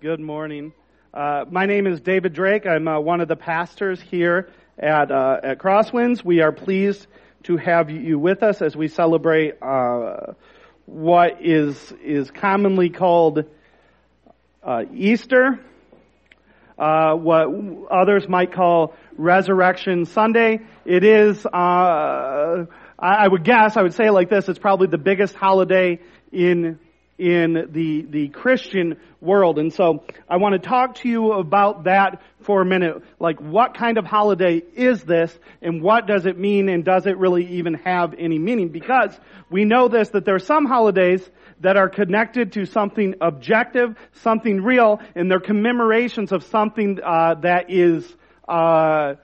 Good morning. Uh, my name is David Drake. I'm uh, one of the pastors here at, uh, at Crosswinds. We are pleased to have you with us as we celebrate uh, what is is commonly called uh, Easter, uh, what others might call Resurrection Sunday. It is, I would guess, I would say it like this: it's probably the biggest holiday in in the, the Christian world. And so I want to talk to you about that for a minute. Like what kind of holiday is this and what does it mean and does it really even have any meaning? Because we know this, that there are some holidays that are connected to something objective, something real, and they're commemorations of something uh, that is uh,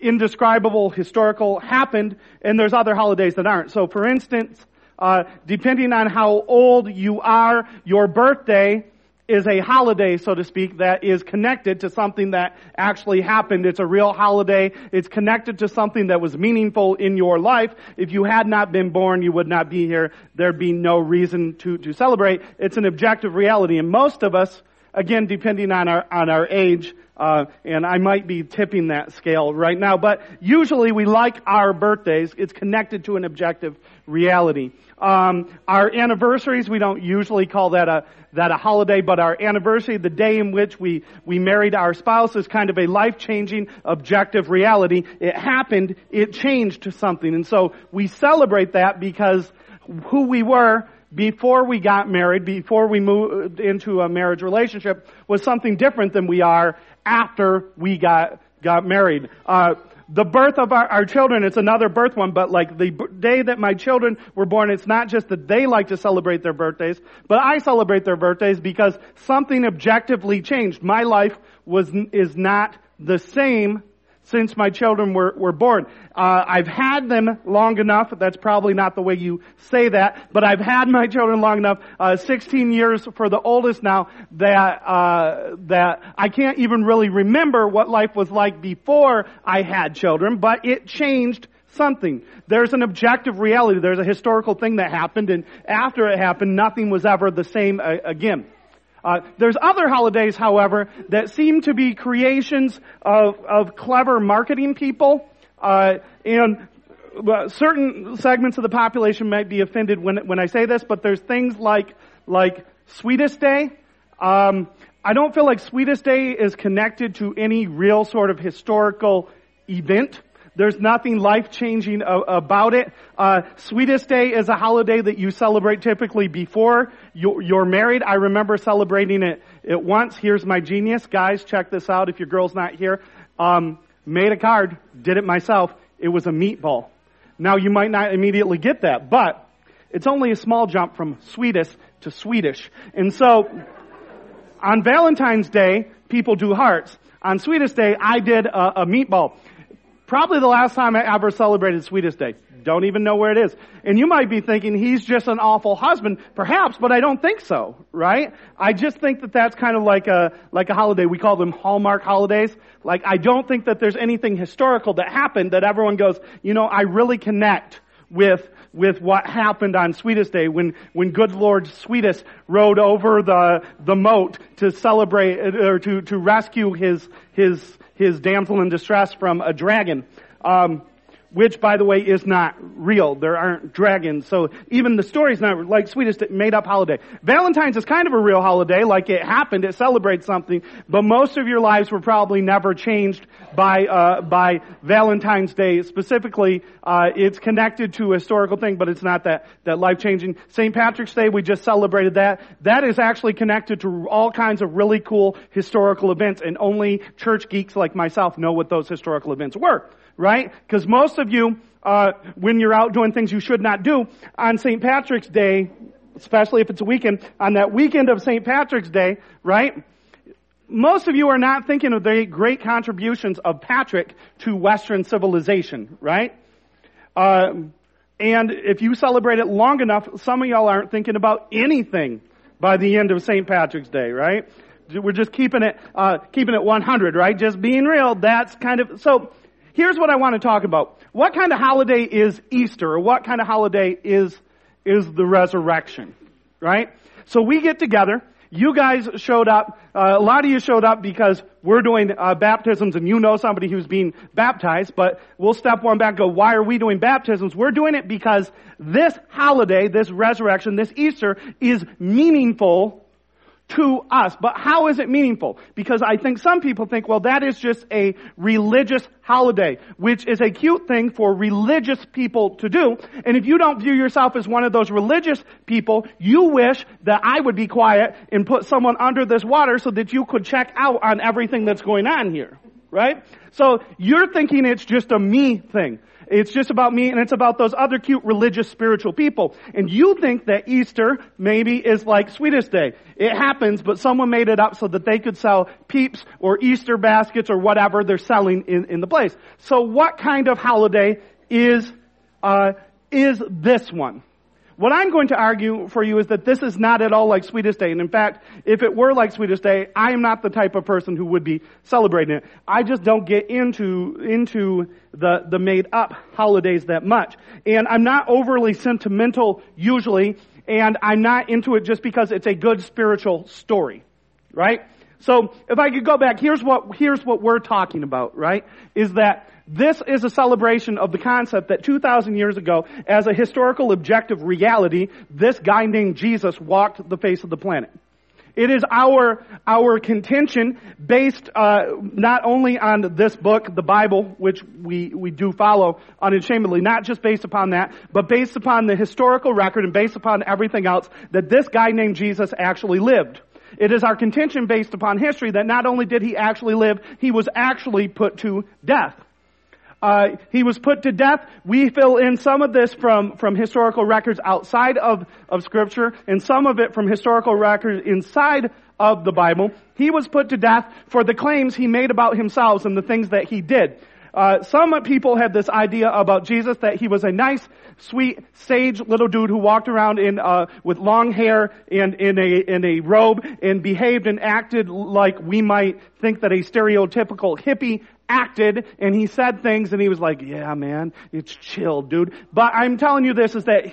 indescribable, historical, happened, and there's other holidays that aren't. So for instance, uh, depending on how old you are, your birthday is a holiday, so to speak, that is connected to something that actually happened. It's a real holiday. It's connected to something that was meaningful in your life. If you had not been born, you would not be here. There'd be no reason to, to celebrate. It's an objective reality. And most of us, again, depending on our, on our age, uh, and I might be tipping that scale right now, but usually we like our birthdays. It's connected to an objective reality. Um, our anniversaries, we don't usually call that a that a holiday, but our anniversary, the day in which we we married our spouse, is kind of a life changing, objective reality. It happened. It changed to something, and so we celebrate that because who we were before we got married, before we moved into a marriage relationship, was something different than we are after we got got married. Uh, the birth of our, our children, it's another birth one, but like the b- day that my children were born, it's not just that they like to celebrate their birthdays, but I celebrate their birthdays because something objectively changed. My life was, is not the same since my children were, were born. Uh, I've had them long enough. That's probably not the way you say that, but I've had my children long enough. Uh, 16 years for the oldest now that uh, that I can't even really remember what life was like before I had children, but it changed something. There's an objective reality. There's a historical thing that happened, and after it happened, nothing was ever the same uh, again. Uh, there's other holidays, however, that seem to be creations of, of clever marketing people, uh, and certain segments of the population might be offended when when I say this, but there's things like like Sweetest Day. Um, I don't feel like Sweetest Day is connected to any real sort of historical event. There's nothing life changing about it. Uh, Sweetest Day is a holiday that you celebrate typically before you're married. I remember celebrating it, it once. Here's my genius. Guys, check this out if your girl's not here. Um, made a card, did it myself. It was a meatball. Now you might not immediately get that, but it's only a small jump from sweetest to Swedish. And so, on Valentine's Day, people do hearts. On Sweetest Day, I did a, a meatball. Probably the last time I ever celebrated Sweetest Day. Don't even know where it is. And you might be thinking he's just an awful husband, perhaps, but I don't think so, right? I just think that that's kind of like a, like a holiday. We call them Hallmark holidays. Like, I don't think that there's anything historical that happened that everyone goes, you know, I really connect with with what happened on Sweetest Day when, when good Lord Sweetest rode over the, the moat to celebrate, uh, or to, to rescue his, his, his damsel in distress from a dragon. Um, which by the way is not real. There aren't dragons. So even the story's not like sweetest made up holiday. Valentine's is kind of a real holiday, like it happened, it celebrates something, but most of your lives were probably never changed by, uh, by Valentine's Day. Specifically, uh, it's connected to a historical thing, but it's not that, that life changing. St. Patrick's Day, we just celebrated that. That is actually connected to all kinds of really cool historical events, and only church geeks like myself know what those historical events were right? Because most of you, uh, when you're out doing things you should not do, on St. Patrick's Day, especially if it's a weekend, on that weekend of St. Patrick's Day, right? Most of you are not thinking of the great contributions of Patrick to Western civilization, right? Uh, and if you celebrate it long enough, some of y'all aren't thinking about anything by the end of St. Patrick's Day, right? We're just keeping it, uh, keeping it 100, right? Just being real. That's kind of, so, Here's what I want to talk about. What kind of holiday is Easter? Or what kind of holiday is, is the resurrection? Right? So we get together. you guys showed up, uh, a lot of you showed up because we're doing uh, baptisms and you know somebody who's being baptized, but we'll step one back go, why are we doing baptisms? We're doing it because this holiday, this resurrection, this Easter is meaningful to us. But how is it meaningful? Because I think some people think, well, that is just a religious holiday, which is a cute thing for religious people to do. And if you don't view yourself as one of those religious people, you wish that I would be quiet and put someone under this water so that you could check out on everything that's going on here. Right? So you're thinking it's just a me thing. It's just about me and it's about those other cute religious spiritual people. And you think that Easter maybe is like Sweetest Day. It happens, but someone made it up so that they could sell peeps or Easter baskets or whatever they're selling in, in the place. So what kind of holiday is, uh, is this one? What I'm going to argue for you is that this is not at all like Sweetest Day. And in fact, if it were like Sweetest Day, I am not the type of person who would be celebrating it. I just don't get into, into the, the made up holidays that much. And I'm not overly sentimental usually, and I'm not into it just because it's a good spiritual story. Right? So, if I could go back, here's what, here's what we're talking about, right? Is that this is a celebration of the concept that 2,000 years ago, as a historical objective reality, this guy named Jesus walked the face of the planet. It is our, our contention based uh, not only on this book, the Bible, which we, we do follow unashamedly, not just based upon that, but based upon the historical record and based upon everything else, that this guy named Jesus actually lived. It is our contention based upon history that not only did he actually live, he was actually put to death. Uh, he was put to death. We fill in some of this from, from historical records outside of, of Scripture, and some of it from historical records inside of the Bible. He was put to death for the claims he made about himself and the things that he did. Uh, some people had this idea about Jesus that he was a nice, sweet, sage little dude who walked around in uh, with long hair and in a in a robe and behaved and acted like we might think that a stereotypical hippie acted and he said things and he was like, yeah, man, it's chill, dude. But I'm telling you this is that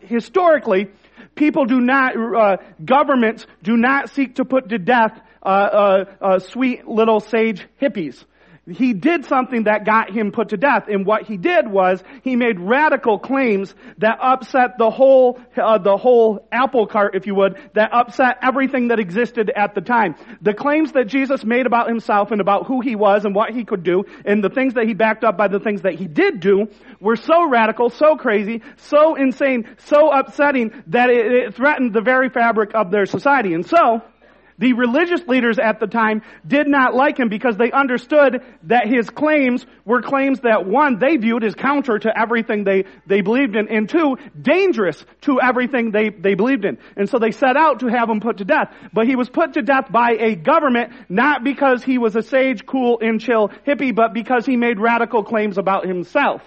historically, people do not, uh, governments do not seek to put to death uh, uh, uh sweet little sage hippies he did something that got him put to death. And what he did was he made radical claims that upset the whole, uh, the whole apple cart, if you would, that upset everything that existed at the time. The claims that Jesus made about himself and about who he was and what he could do and the things that he backed up by the things that he did do were so radical, so crazy, so insane, so upsetting that it, it threatened the very fabric of their society. And so, the religious leaders at the time did not like him because they understood that his claims were claims that one, they viewed as counter to everything they, they believed in, and two, dangerous to everything they, they believed in. And so they set out to have him put to death. But he was put to death by a government, not because he was a sage, cool, and chill hippie, but because he made radical claims about himself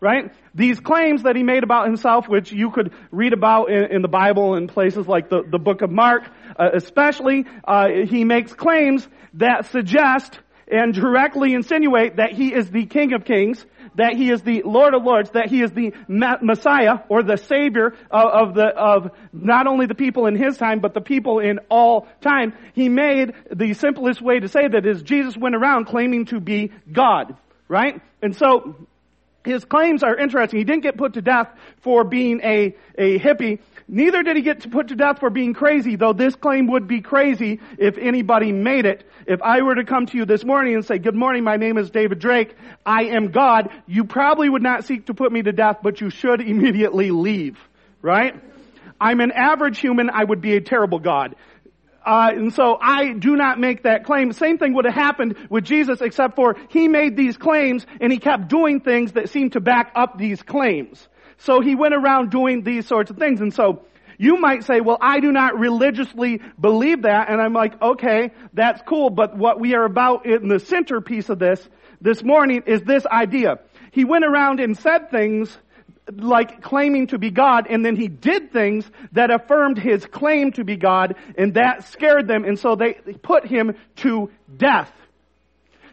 right? These claims that he made about himself, which you could read about in, in the Bible in places like the, the book of Mark, uh, especially, uh, he makes claims that suggest and directly insinuate that he is the King of Kings, that he is the Lord of Lords, that he is the Messiah or the Savior of, of, the of not only the people in his time, but the people in all time. He made the simplest way to say that is Jesus went around claiming to be God, right? And so his claims are interesting. He didn't get put to death for being a, a hippie. Neither did he get put to death for being crazy, though this claim would be crazy if anybody made it. If I were to come to you this morning and say, good morning, my name is David Drake, I am God, you probably would not seek to put me to death, but you should immediately leave. Right? I'm an average human, I would be a terrible God. Uh, and so I do not make that claim. Same thing would have happened with Jesus, except for he made these claims and he kept doing things that seemed to back up these claims. So he went around doing these sorts of things. And so you might say, well, I do not religiously believe that. And I'm like, okay, that's cool. But what we are about in the centerpiece of this this morning is this idea. He went around and said things like claiming to be God, and then he did things that affirmed his claim to be God, and that scared them, and so they put him to death.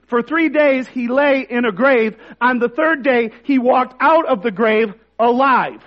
For three days he lay in a grave. On the third day he walked out of the grave alive.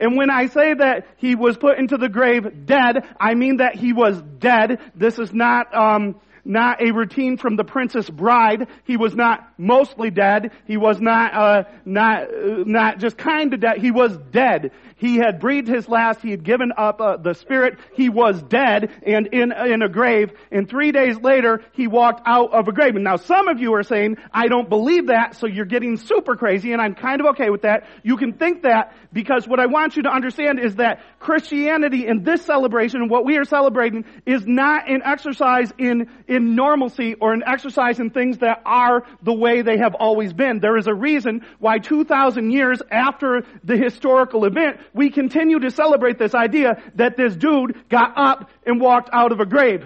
And when I say that he was put into the grave dead, I mean that he was dead. This is not, um, not a routine from the Princess Bride. He was not mostly dead. He was not, uh, not, uh, not just kind of dead. He was dead. He had breathed his last. He had given up uh, the spirit. He was dead and in, in a grave. And three days later, he walked out of a grave. And now some of you are saying, I don't believe that, so you're getting super crazy, and I'm kind of okay with that. You can think that because what I want you to understand is that Christianity in this celebration, what we are celebrating, is not an exercise in, in normalcy or an exercise in things that are the way they have always been. There is a reason why 2,000 years after the historical event, we continue to celebrate this idea that this dude got up and walked out of a grave.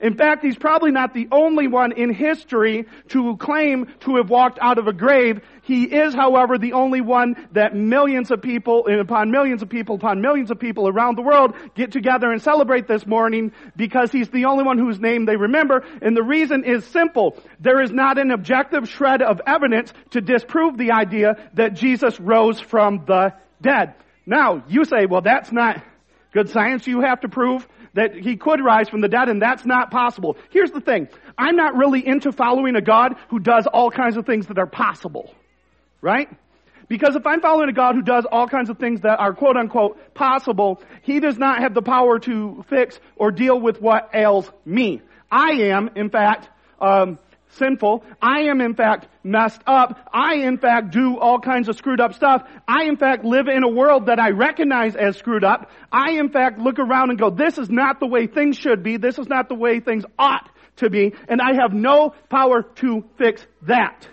In fact, he's probably not the only one in history to claim to have walked out of a grave. He is, however, the only one that millions of people, and upon millions of people, upon millions of people around the world get together and celebrate this morning because he's the only one whose name they remember. And the reason is simple. There is not an objective shred of evidence to disprove the idea that Jesus rose from the dead. Now, you say, well, that's not good science. You have to prove that he could rise from the dead, and that's not possible. Here's the thing. I'm not really into following a God who does all kinds of things that are possible. Right? Because if I'm following a God who does all kinds of things that are quote unquote possible, he does not have the power to fix or deal with what ails me. I am, in fact, um, sinful. I am in fact messed up. I in fact do all kinds of screwed up stuff. I in fact live in a world that I recognize as screwed up. I in fact look around and go, this is not the way things should be. This is not the way things ought to be. And I have no power to fix that.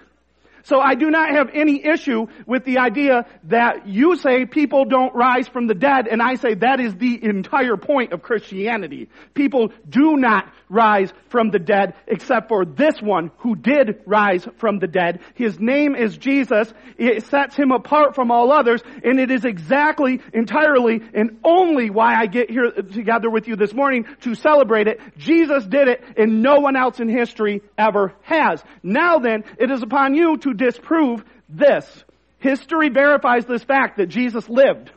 So I do not have any issue with the idea that you say people don't rise from the dead, and I say that is the entire point of Christianity. People do not rise from the dead except for this one who did rise from the dead. His name is Jesus. It sets him apart from all others, and it is exactly, entirely, and only why I get here together with you this morning to celebrate it. Jesus did it, and no one else in history ever has. Now then, it is upon you to disprove this. History verifies this fact that Jesus lived.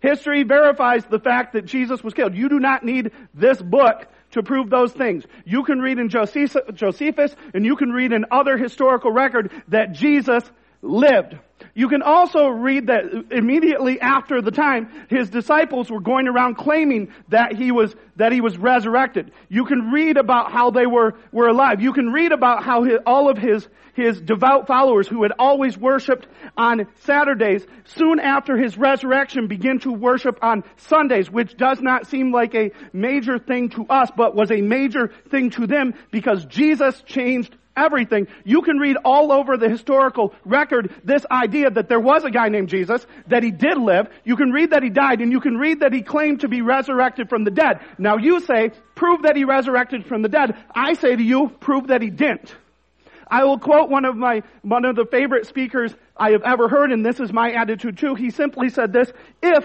History verifies the fact that Jesus was killed. You do not need this book to prove those things. You can read in Josephus and you can read in other historical record that Jesus lived. You can also read that immediately after the time, his disciples were going around claiming that he was, that he was resurrected. You can read about how they were, were alive. You can read about how his, all of his, his devout followers who had always worshiped on Saturdays, soon after his resurrection began to worship on Sundays, which does not seem like a major thing to us, but was a major thing to them because Jesus changed everything. You can read all over the historical record this idea that there was a guy named Jesus, that he did live. You can read that he died, and you can read that he claimed to be resurrected from the dead. Now you say, prove that he resurrected from the dead. I say to you, prove that he didn't. I will quote one of my, one of the favorite speakers I have ever heard, and this is my attitude too. He simply said this, if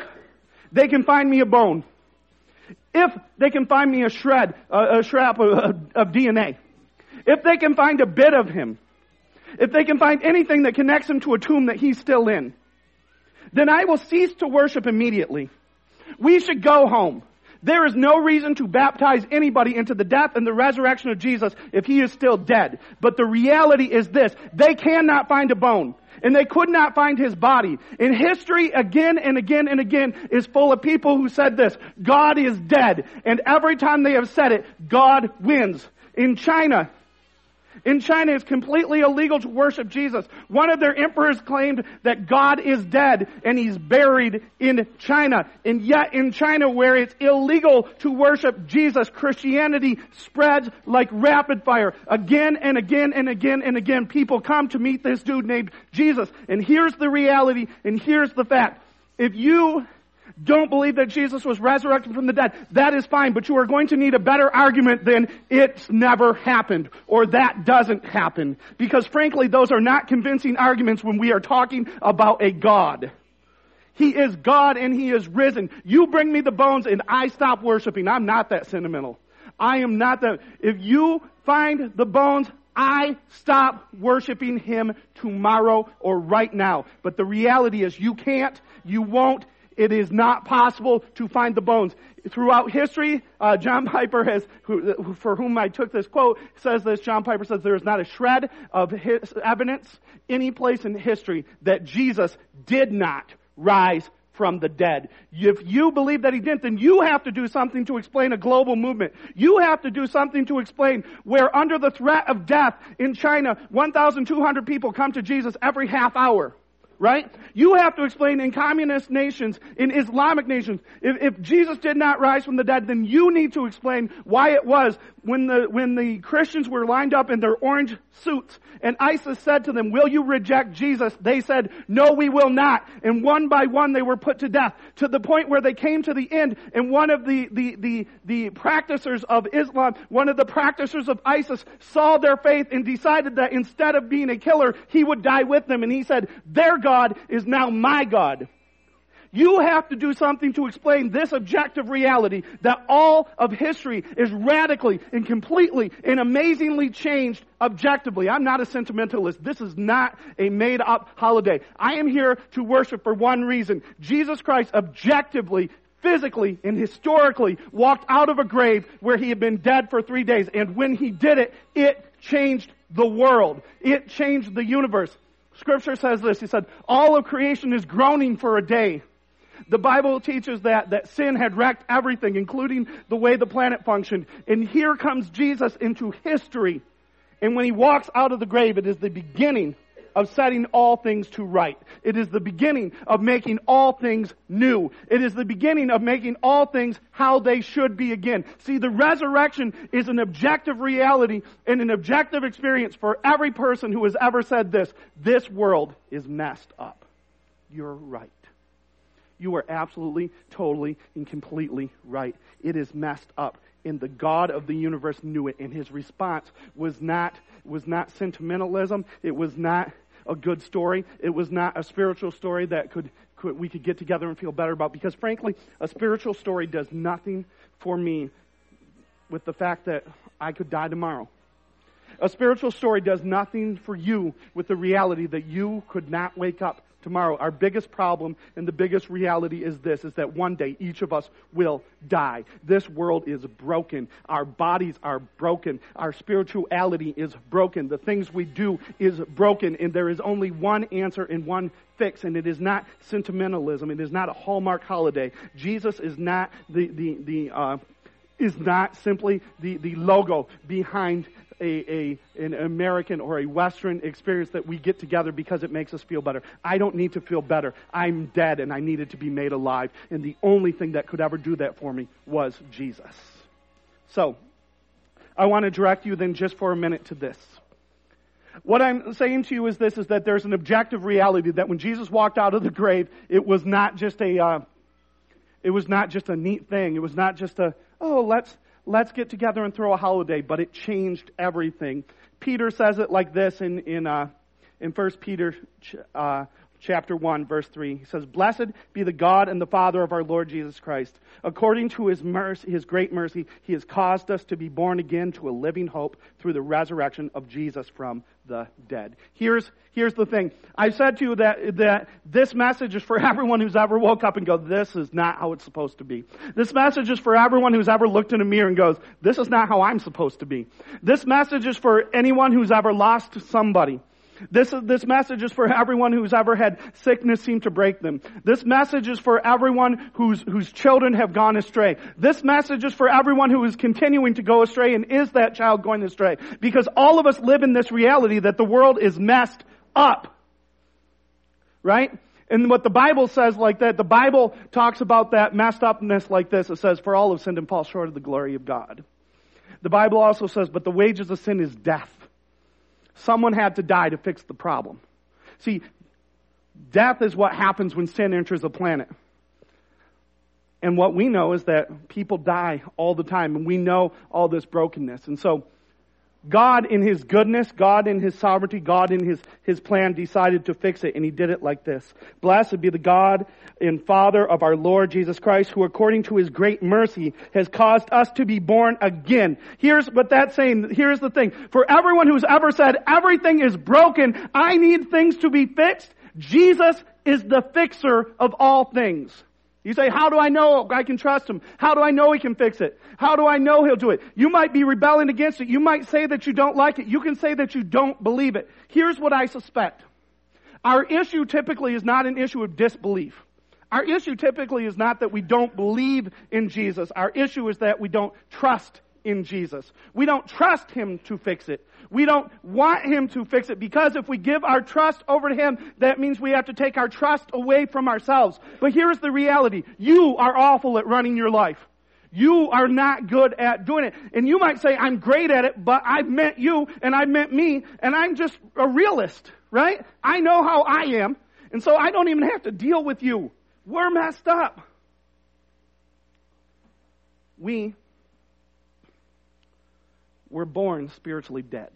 they can find me a bone, if they can find me a shred, a, a scrap of, of DNA, if they can find a bit of him, if they can find anything that connects him to a tomb that he's still in, then I will cease to worship immediately. We should go home. There is no reason to baptize anybody into the death and the resurrection of Jesus if he is still dead. But the reality is this. They cannot find a bone. And they could not find his body. In history, again and again and again, is full of people who said this. God is dead. And every time they have said it, God wins. In China, in China, it's completely illegal to worship Jesus. One of their emperors claimed that God is dead and he's buried in China. And yet in China, where it's illegal to worship Jesus, Christianity spreads like rapid fire. Again and again and again and again, people come to meet this dude named Jesus. And here's the reality and here's the fact. If you don't believe that Jesus was resurrected from the dead, that is fine, but you are going to need a better argument than it's never happened or that doesn't happen. Because frankly, those are not convincing arguments when we are talking about a God. He is God and He is risen. You bring me the bones and I stop worshiping. I'm not that sentimental. I am not that. If you find the bones, I stop worshiping Him tomorrow or right now. But the reality is you can't, you won't, It is not possible to find the bones. Throughout history, uh, John Piper has, who, for whom I took this quote, says this. John Piper says there is not a shred of evidence any place in history that Jesus did not rise from the dead. If you believe that he didn't, then you have to do something to explain a global movement. You have to do something to explain where under the threat of death in China, 1,200 people come to Jesus every half hour right? You have to explain in communist nations, in Islamic nations, if, if, Jesus did not rise from the dead, then you need to explain why it was when the, when the Christians were lined up in their orange suits and ISIS said to them, will you reject Jesus? They said, no, we will not. And one by one they were put to death to the point where they came to the end and one of the, the, the, the practicers of Islam, one of the practicers of ISIS saw their faith and decided that instead of being a killer, he would die with them. And he said, their God is now my God. You have to do something to explain this objective reality that all of history is radically and completely and amazingly changed objectively. I'm not a sentimentalist. This is not a made up holiday. I am here to worship for one reason. Jesus Christ objectively physically and historically walked out of a grave where he had been dead for three days. And when he did it, it changed the world. It changed the universe. Scripture says this. He said, all of creation is groaning for a day. The Bible teaches that, that sin had wrecked everything, including the way the planet functioned. And here comes Jesus into history. And when he walks out of the grave, it is the beginning of setting all things to right. It is the beginning of making all things new. It is the beginning of making all things how they should be again. See, the resurrection is an objective reality and an objective experience for every person who has ever said this. This world is messed up. You're right. You are absolutely, totally, and completely right. It is messed up. And the God of the universe knew it. And his response was not, was not sentimentalism. It was not a good story. It was not a spiritual story that could, could, we could get together and feel better about. Because frankly, a spiritual story does nothing for me with the fact that I could die tomorrow. A spiritual story does nothing for you with the reality that you could not wake up tomorrow. Our biggest problem and the biggest reality is this, is that one day each of us will die. This world is broken. Our bodies are broken. Our spirituality is broken. The things we do is broken. And there is only one answer and one fix, and it is not sentimentalism. It is not a Hallmark holiday. Jesus is not the, the, the, uh, is not simply the, the logo behind a, a, an American or a Western experience that we get together because it makes us feel better. I don't need to feel better. I'm dead and I needed to be made alive. And the only thing that could ever do that for me was Jesus. So, I want to direct you then just for a minute to this. What I'm saying to you is this, is that there's an objective reality that when Jesus walked out of the grave, it was not just a, uh, it was not just a neat thing. It was not just a, oh, let's, let's get together and throw a holiday, but it changed everything. Peter says it like this in, in, uh, in 1 Peter uh, chapter 1, verse 3. He says, Blessed be the God and the Father of our Lord Jesus Christ. According to his mercy, his great mercy, he has caused us to be born again to a living hope through the resurrection of Jesus from the dead. Here's, here's the thing. I said to you that, that this message is for everyone who's ever woke up and go, this is not how it's supposed to be. This message is for everyone who's ever looked in a mirror and goes, this is not how I'm supposed to be. This message is for anyone who's ever lost somebody. This, this message is for everyone who's ever had sickness seem to break them. This message is for everyone whose, whose children have gone astray. This message is for everyone who is continuing to go astray and is that child going astray. Because all of us live in this reality that the world is messed up. Right? And what the Bible says like that, the Bible talks about that messed upness like this. It says, for all have sinned and fall short of the glory of God. The Bible also says, but the wages of sin is death. Someone had to die to fix the problem. See, death is what happens when sin enters a planet. And what we know is that people die all the time, and we know all this brokenness. And so, God in His goodness, God in His sovereignty, God in His, His plan decided to fix it, and He did it like this. Blessed be the God and Father of our Lord Jesus Christ, who according to His great mercy has caused us to be born again. Here's what that's saying. Here's the thing. For everyone who's ever said, everything is broken, I need things to be fixed, Jesus is the fixer of all things. You say, how do I know I can trust him? How do I know he can fix it? How do I know he'll do it? You might be rebelling against it. You might say that you don't like it. You can say that you don't believe it. Here's what I suspect. Our issue typically is not an issue of disbelief. Our issue typically is not that we don't believe in Jesus. Our issue is that we don't trust in Jesus. We don't trust Him to fix it. We don't want Him to fix it because if we give our trust over to Him, that means we have to take our trust away from ourselves. But here's the reality. You are awful at running your life. You are not good at doing it. And you might say, I'm great at it, but I've met you and I've met me and I'm just a realist, right? I know how I am. And so I don't even have to deal with you. We're messed up. We were born spiritually dead.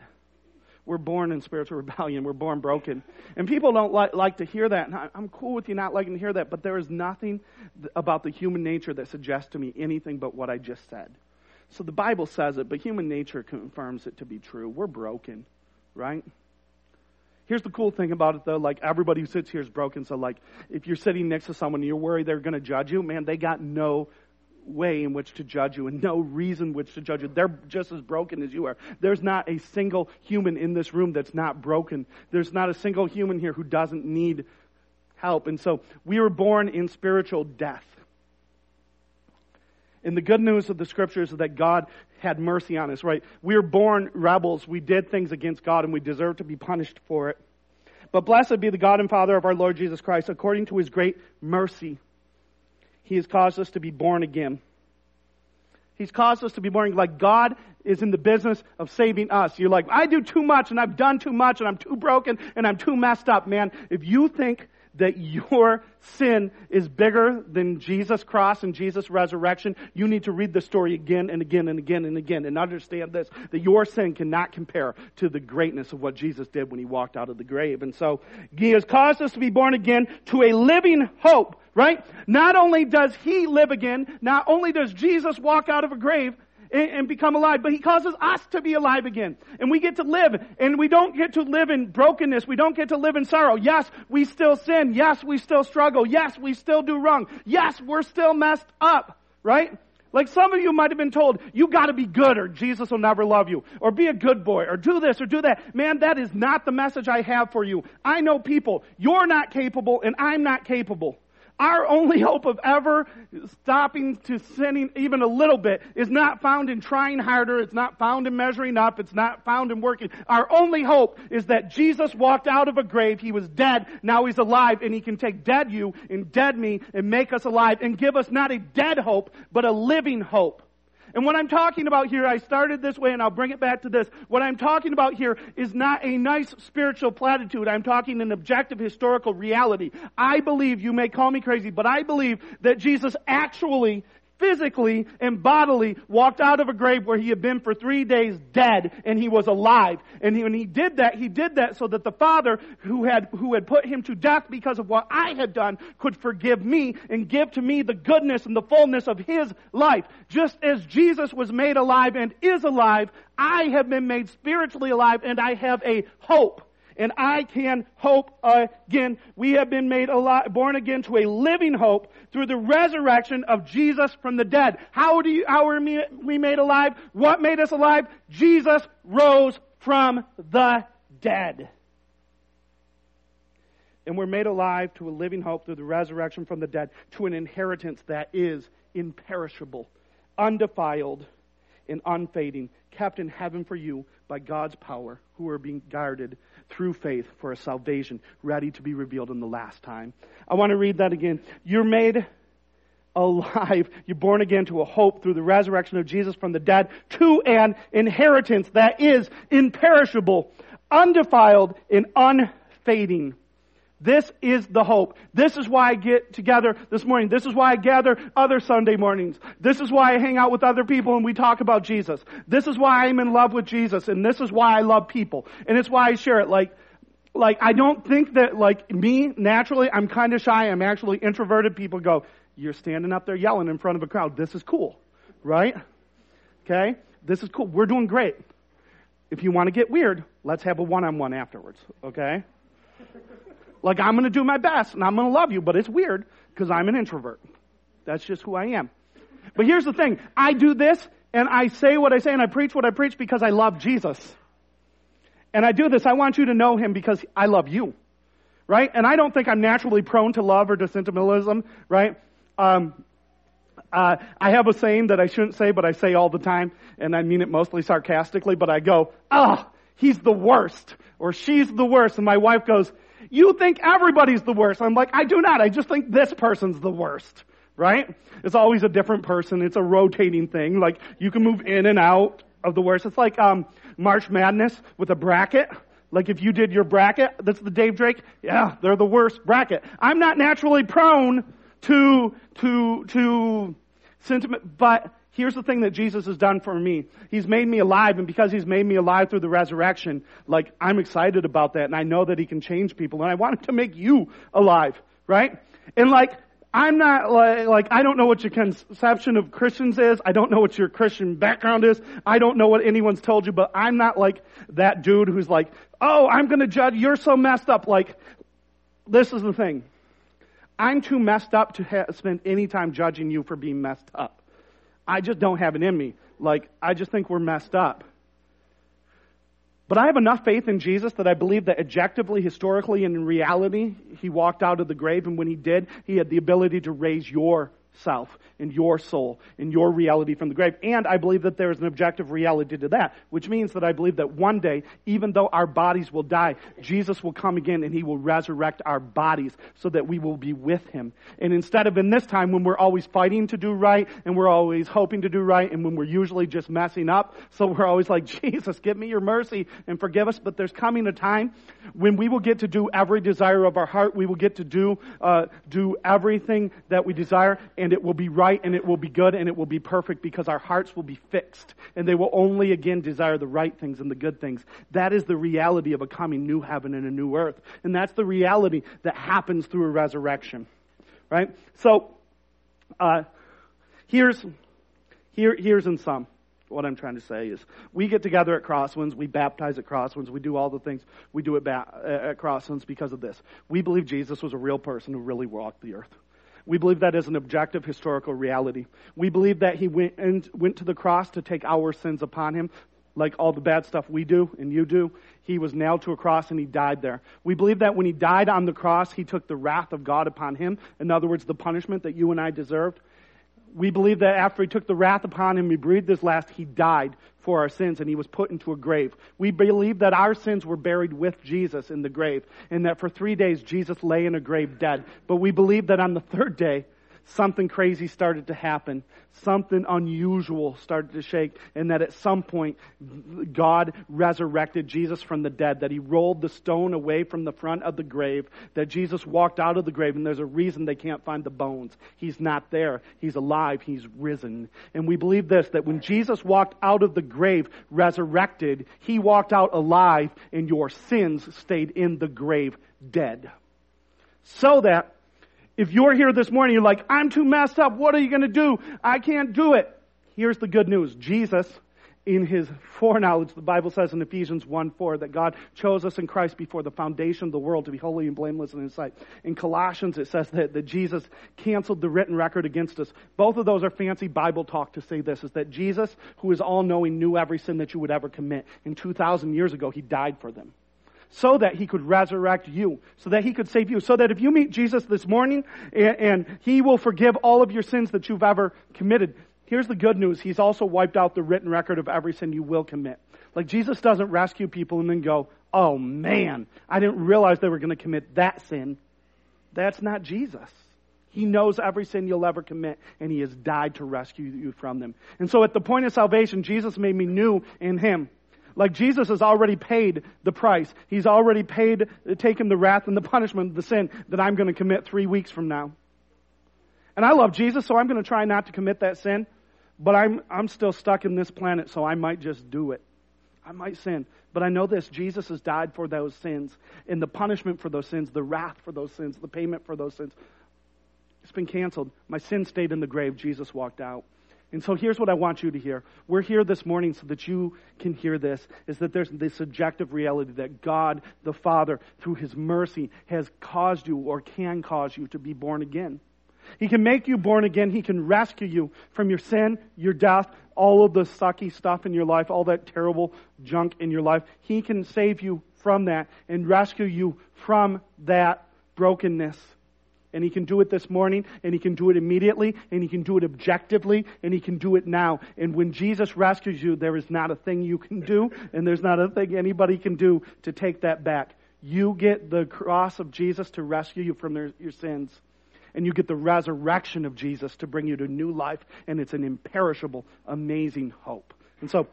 We're born in spiritual rebellion. We're born broken. And people don't like, like to hear that. And I, I'm cool with you not liking to hear that, but there is nothing about the human nature that suggests to me anything but what I just said. So the Bible says it, but human nature confirms it to be true. We're broken, right? Here's the cool thing about it though, like everybody who sits here is broken, so like if you're sitting next to someone and you're worried they're gonna judge you, man, they got no way in which to judge you and no reason which to judge you. They're just as broken as you are. There's not a single human in this room that's not broken. There's not a single human here who doesn't need help. And so we were born in spiritual death. And the good news of the scriptures is that God had mercy on us, right? We were born rebels. We did things against God and we deserve to be punished for it. But blessed be the God and Father of our Lord Jesus Christ. According to his great mercy, he has caused us to be born again. He's caused us to be born like God is in the business of saving us. You're like, I do too much and I've done too much and I'm too broken and I'm too messed up, man. If you think that your sin is bigger than Jesus' cross and Jesus' resurrection, you need to read the story again and again and again and again and understand this, that your sin cannot compare to the greatness of what Jesus did when he walked out of the grave. And so, he has caused us to be born again to a living hope, right? Not only does he live again, not only does Jesus walk out of a grave, and, become alive, but He causes us to be alive again. And we get to live, and we don't get to live in brokenness. We don't get to live in sorrow. Yes, we still sin. Yes, we still struggle. Yes, we still do wrong. Yes, we're still messed up, right? Like some of you might have been told, you gotta be good or Jesus will never love you. Or be a good boy or do this or do that. Man, that is not the message I have for you. I know people, you're not capable and I'm not capable. Our only hope of ever stopping to sinning even a little bit is not found in trying harder. It's not found in measuring up. It's not found in working. Our only hope is that Jesus walked out of a grave. He was dead. Now he's alive and he can take dead you and dead me and make us alive and give us not a dead hope, but a living hope. And what I'm talking about here, I started this way and I'll bring it back to this. What I'm talking about here is not a nice spiritual platitude. I'm talking an objective historical reality. I believe, you may call me crazy, but I believe that Jesus actually physically and bodily walked out of a grave where he had been for three days dead and he was alive. And he, when he did that, he did that so that the Father who had, who had put him to death because of what I had done could forgive me and give to me the goodness and the fullness of his life. Just as Jesus was made alive and is alive, I have been made spiritually alive and I have a hope and I can hope again. We have been made alive, born again to a living hope through the resurrection of Jesus from the dead. How do you, how are we made alive? What made us alive? Jesus rose from the dead. And we're made alive to a living hope through the resurrection from the dead, to an inheritance that is imperishable, undefiled, and unfading, kept in heaven for you by God's power, who are being guarded through faith for a salvation ready to be revealed in the last time. I want to read that again. You're made alive. You're born again to a hope through the resurrection of Jesus from the dead to an inheritance that is imperishable, undefiled, and unfading. This is the hope. This is why I get together this morning. This is why I gather other Sunday mornings. This is why I hang out with other people and we talk about Jesus. This is why I'm in love with Jesus and this is why I love people. And it's why I share it. Like, like I don't think that like me, naturally, I'm kind of shy. I'm actually introverted. People go, you're standing up there yelling in front of a crowd. This is cool. Right? Okay? This is cool. We're doing great. If you want to get weird, let's have a one-on-one afterwards. Okay? Like, I'm going to do my best and I'm going to love you, but it's weird because I'm an introvert. That's just who I am. But here's the thing. I do this and I say what I say and I preach what I preach because I love Jesus. And I do this. I want you to know him because I love you. Right? And I don't think I'm naturally prone to love or to sentimentalism. Right? Um, uh, I have a saying that I shouldn't say, but I say all the time, and I mean it mostly sarcastically, but I go, oh, he's the worst, or she's the worst, and my wife goes, you think everybody's the worst. I'm like, I do not. I just think this person's the worst. Right? It's always a different person. It's a rotating thing. Like, you can move in and out of the worst. It's like, um, March Madness with a bracket. Like if you did your bracket, that's the Dave Drake. Yeah, they're the worst bracket. I'm not naturally prone to, to, to sentiment, but here's the thing that Jesus has done for me. He's made me alive, and because He's made me alive through the resurrection, like, I'm excited about that, and I know that He can change people, and I want Him to make you alive, right? And like, I'm not like, like, I don't know what your conception of Christians is. I don't know what your Christian background is. I don't know what anyone's told you, but I'm not like that dude who's like, oh, I'm gonna judge, you're so messed up. Like, this is the thing. I'm too messed up to ha- spend any time judging you for being messed up. I just don't have it in me. Like, I just think we're messed up. But I have enough faith in Jesus that I believe that objectively, historically, and in reality, he walked out of the grave, and when he did, he had the ability to raise your self in your soul, in your reality from the grave. And I believe that there is an objective reality to that, which means that I believe that one day, even though our bodies will die, Jesus will come again and he will resurrect our bodies so that we will be with him. And instead of in this time when we're always fighting to do right and we're always hoping to do right and when we're usually just messing up, so we're always like, Jesus, give me your mercy and forgive us. But there's coming a time when we will get to do every desire of our heart. We will get to do, uh, do everything that we desire and it will be right and it will be good and it will be perfect because our hearts will be fixed and they will only again desire the right things and the good things. That is the reality of a coming new heaven and a new earth. And that's the reality that happens through a resurrection. Right? So, uh, here's, here, here's in sum what I'm trying to say is we get together at Crosswinds, we baptize at Crosswinds, we do all the things we do at, ba- at Crosswinds because of this. We believe Jesus was a real person who really walked the earth. We believe that is an objective historical reality. We believe that he went, and went to the cross to take our sins upon him, like all the bad stuff we do and you do. He was nailed to a cross and he died there. We believe that when he died on the cross, he took the wrath of God upon him. In other words, the punishment that you and I deserved. We believe that after he took the wrath upon him, he breathed his last, he died for our sins and he was put into a grave. We believe that our sins were buried with Jesus in the grave and that for three days Jesus lay in a grave dead. But we believe that on the third day, something crazy started to happen. Something unusual started to shake, and that at some point, God resurrected Jesus from the dead, that He rolled the stone away from the front of the grave, that Jesus walked out of the grave, and there's a reason they can't find the bones. He's not there. He's alive. He's risen. And we believe this, that when Jesus walked out of the grave resurrected, He walked out alive, and your sins stayed in the grave dead. So that if you're here this morning, you're like, I'm too messed up. What are you going to do? I can't do it. Here's the good news. Jesus, in his foreknowledge, the Bible says in Ephesians 1 4 that God chose us in Christ before the foundation of the world to be holy and blameless in his sight. In Colossians, it says that, that Jesus canceled the written record against us. Both of those are fancy Bible talk to say this, is that Jesus, who is all knowing, knew every sin that you would ever commit. And 2,000 years ago, he died for them so that he could resurrect you, so that he could save you, so that if you meet Jesus this morning and, and, he will forgive all of your sins that you've ever committed. Here's the good news. He's also wiped out the written record of every sin you will commit. Like Jesus doesn't rescue people and then go, oh man, I didn't realize they were going to commit that sin. That's not Jesus. He knows every sin you'll ever commit, and He has died to rescue you from them. And so at the point of salvation, Jesus made me new in Him. Like Jesus has already paid the price. He's already paid, taken the wrath and the punishment of the sin that I'm going to commit three weeks from now. And I love Jesus, so I'm going to try not to commit that sin. But I'm, I'm still stuck in this planet, so I might just do it. I might sin. But I know this Jesus has died for those sins. And the punishment for those sins, the wrath for those sins, the payment for those sins, it's been canceled. My sin stayed in the grave. Jesus walked out. And so here's what I want you to hear. We're here this morning so that you can hear this, is that there's this objective reality that God, the Father, through His mercy, has caused you or can cause you to be born again. He can make you born again. He can rescue you from your sin, your death, all of the sucky stuff in your life, all that terrible junk in your life. He can save you from that and rescue you from that brokenness. And he can do it this morning, and he can do it immediately, and he can do it objectively, and he can do it now. And when Jesus rescues you, there is not a thing you can do, and there's not a thing anybody can do to take that back. You get the cross of Jesus to rescue you from their, your sins and you get the resurrection of Jesus to bring you to new life, and it's an imperishable, amazing hope. And so,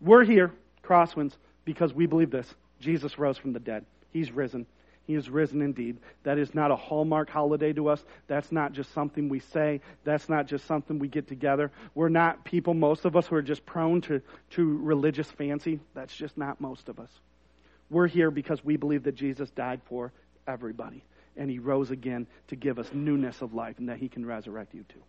we're here, Crosswinds, because we believe this. Jesus rose from the dead. He's risen. He is risen indeed. That is not a hallmark holiday to us. That's not just something we say. That's not just something we get together. We're not people, most of us, who are just prone to, to religious fancy. That's just not most of us. We're here because we believe that Jesus died for everybody and he rose again to give us newness of life and that he can resurrect you too.